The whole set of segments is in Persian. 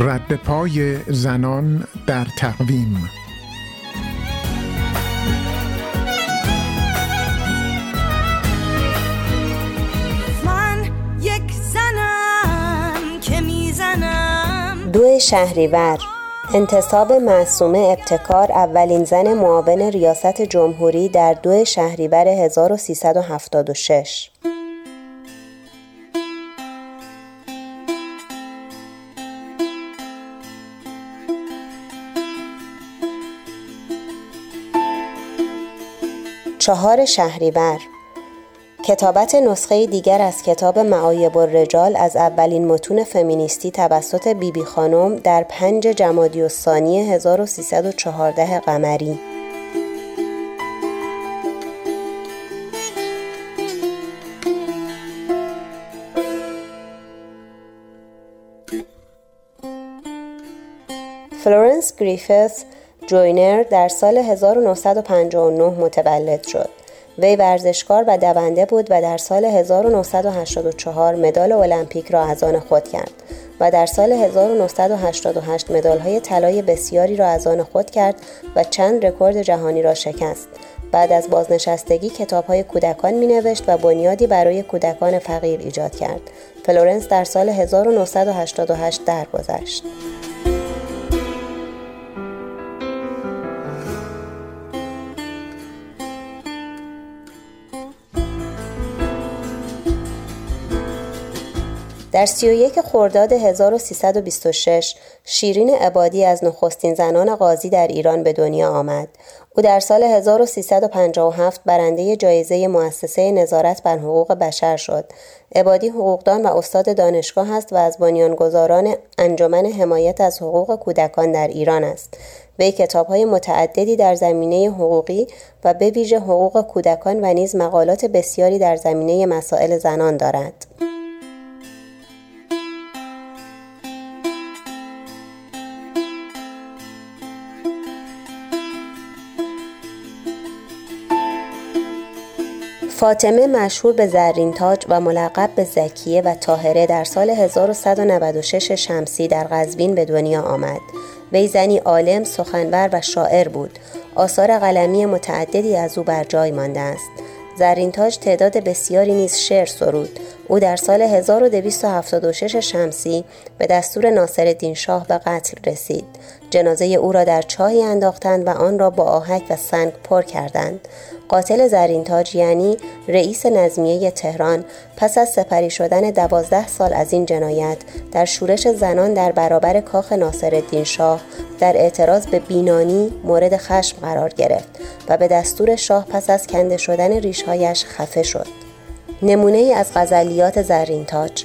رد پای زنان در تقویم. من یک زنم که می‌زنم. دو شهریور. انتصاب معصومه ابتکار اولین زن معاون ریاست جمهوری در دو شهریور 1376 چهار شهریور. کتابت نسخه دیگر از کتاب معایب الرجال از اولین متون فمینیستی توسط بیبی بی خانم در پنج جمادی الثانی 1314 قمری. فلورنس گریفث جوینر در سال 1959 متولد شد. وی ورزشکار و دونده بود و در سال 1984 مدال المپیک را از آن خود کرد و در سال 1988 مدال های طلای بسیاری را از آن خود کرد و چند رکورد جهانی را شکست. بعد از بازنشستگی کتاب های کودکان می نوشت و بنیادی برای کودکان فقیر ایجاد کرد. فلورنس در سال 1988 درگذشت. در 31 خرداد 1326 شیرین عبادی از نخستین زنان قاضی در ایران به دنیا آمد. او در سال 1357 برنده جایزه مؤسسه نظارت بر حقوق بشر شد. عبادی حقوقدان و استاد دانشگاه است و از بنیانگذاران انجمن حمایت از حقوق کودکان در ایران است. وی کتابهای متعددی در زمینه حقوقی و به ویژه حقوق کودکان و نیز مقالات بسیاری در زمینه مسائل زنان دارد. فاطمه مشهور به زرین تاج و ملقب به زکیه و تاهره در سال 1196 شمسی در قزوین به دنیا آمد. وی زنی عالم، سخنور و شاعر بود. آثار قلمی متعددی از او بر جای مانده است. زرین تاج تعداد بسیاری نیز شعر سرود. او در سال 1276 شمسی به دستور ناصرالدین شاه به قتل رسید. جنازه او را در چاهی انداختند و آن را با آهک و سنگ پر کردند. قاتل زرینتاج یعنی رئیس نظمیه تهران پس از سپری شدن دوازده سال از این جنایت در شورش زنان در برابر کاخ ناصرالدین شاه در اعتراض به بینانی مورد خشم قرار گرفت و به دستور شاه پس از کنده شدن ریشهایش خفه شد. نمونه ای از غزلیات زرینتاج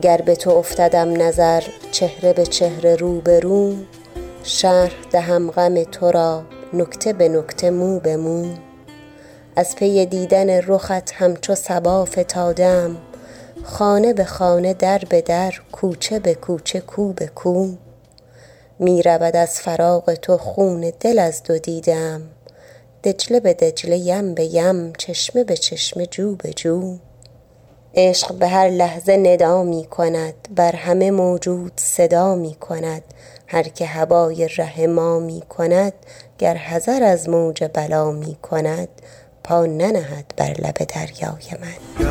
گر به تو افتدم نظر چهره به چهره رو به رو شرح دهم غم تو را نکته به نکته مو به مو. از پی دیدن رخت همچو صبا فتادم خانه به خانه در به در کوچه به کوچه کو به کو. می رود از فراق تو خون دل از دو دیدم دجله به دجله یم به یم چشمه به چشمه جو به جو. عشق به هر لحظه ندا می کند بر همه موجود صدا می کند هر که هوای ره ما می کند گر حذر از موج بلا می کند پا ننهد بر لب دریای من.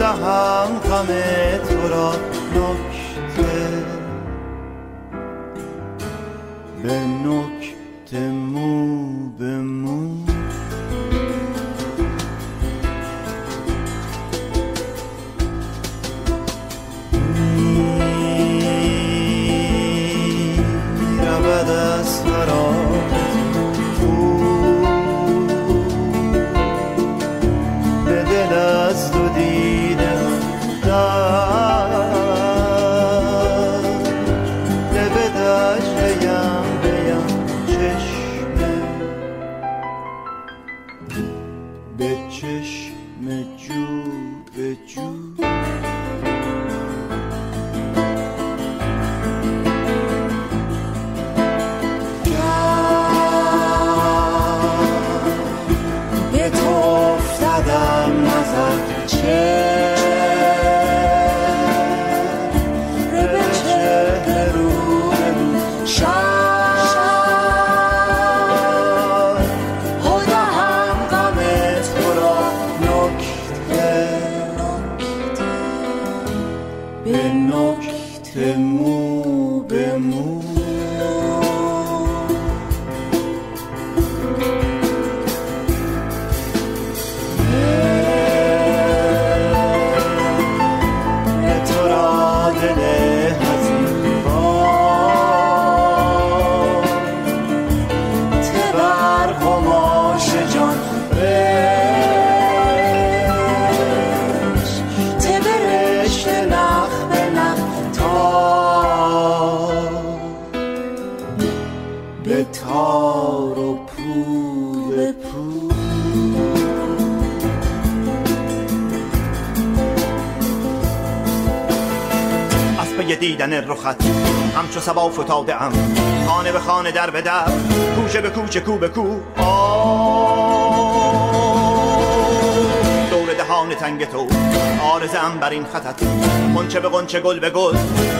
به چشم جو به جو amor. دیدن رخت. همچو سبا فتاده ام. خانه به خانه در به در. کوچه به کوچه کو به کو. دور دهان تنگ تو. آرزم بر این خطت. منچه به قنچه گل به گل.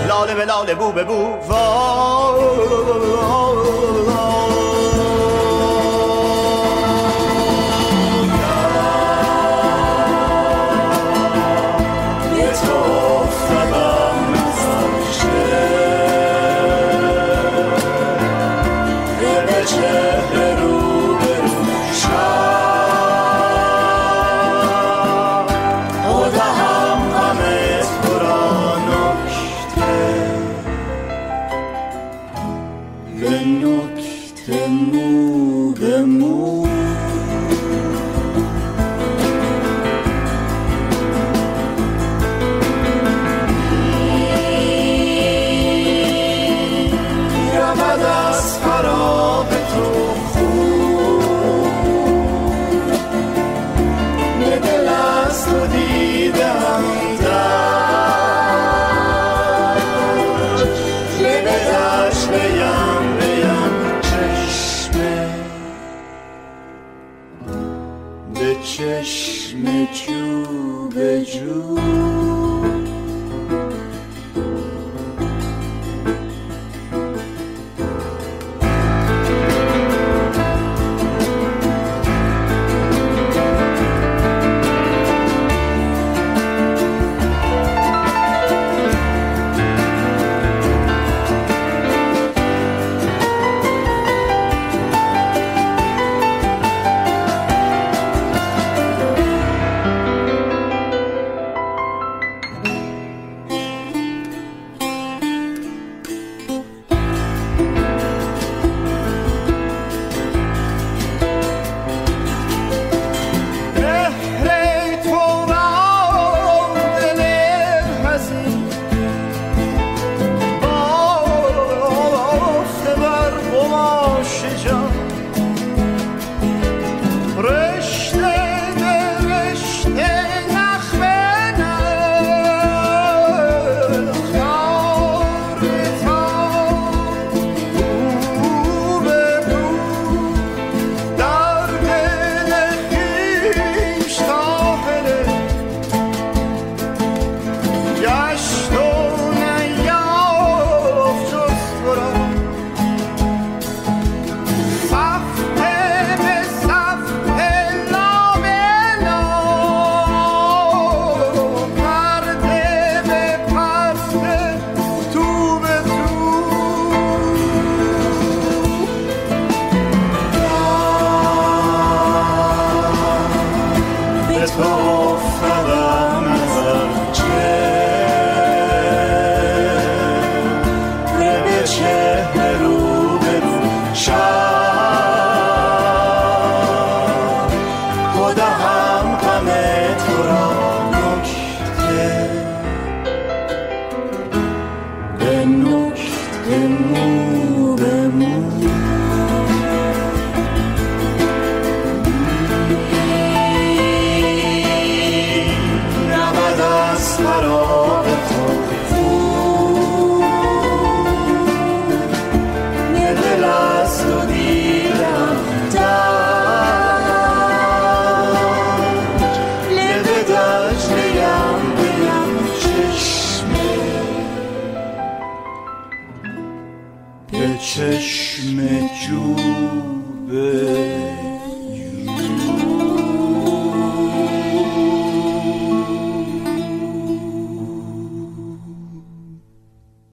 لاله به لاله بو به بو. وای. چشم به دشت بیم بیم چشم به چشم جو به جو